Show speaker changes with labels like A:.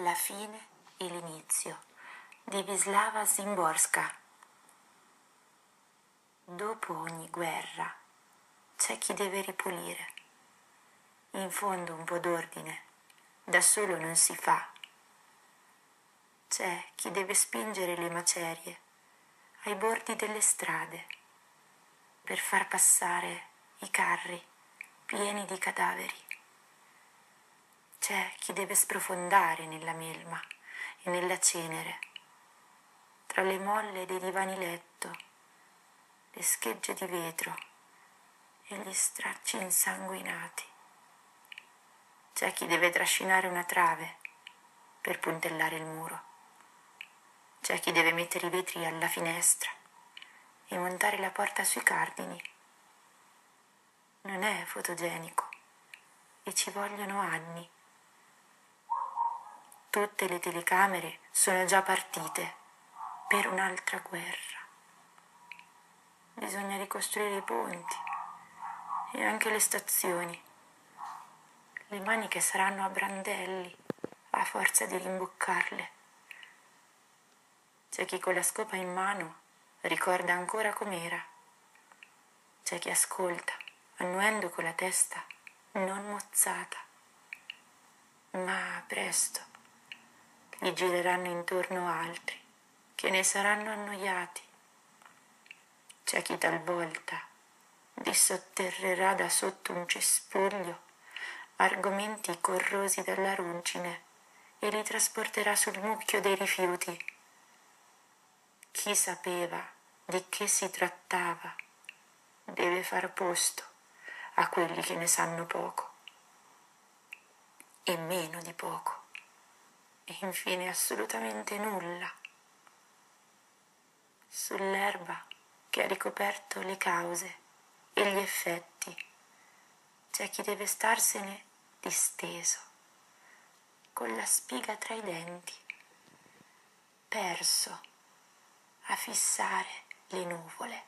A: La fine e l'inizio di Wisława Zimborska. Dopo ogni guerra c'è chi deve ripulire. In fondo un po' d'ordine da solo non si fa. C'è chi deve spingere le macerie ai bordi delle strade per far passare i carri pieni di cadaveri. C'è chi deve sprofondare nella melma e nella cenere, tra le molle dei divani letto, le schegge di vetro e gli stracci insanguinati. C'è chi deve trascinare una trave per puntellare il muro. C'è chi deve mettere i vetri alla finestra e montare la porta sui cardini. Non è fotogenico e ci vogliono anni Tutte le telecamere sono già partite per un'altra guerra. Bisogna ricostruire i ponti e anche le stazioni. Le maniche saranno a brandelli a forza di rimboccarle. C'è chi con la scopa in mano ricorda ancora com'era. C'è chi ascolta, annuendo con la testa non mozzata. Ma presto gli gireranno intorno altri che ne saranno annoiati. C'è chi talvolta dissotterrerà da sotto un cespuglio argomenti corrosi dalla ruggine e li trasporterà sul mucchio dei rifiuti. Chi sapeva di che si trattava deve far posto a quelli che ne sanno poco e meno di poco e infine assolutamente nulla. Sull'erba che ha ricoperto le cause e gli effetti c'è chi deve starsene disteso, con la spiga tra i denti, perso a fissare le nuvole.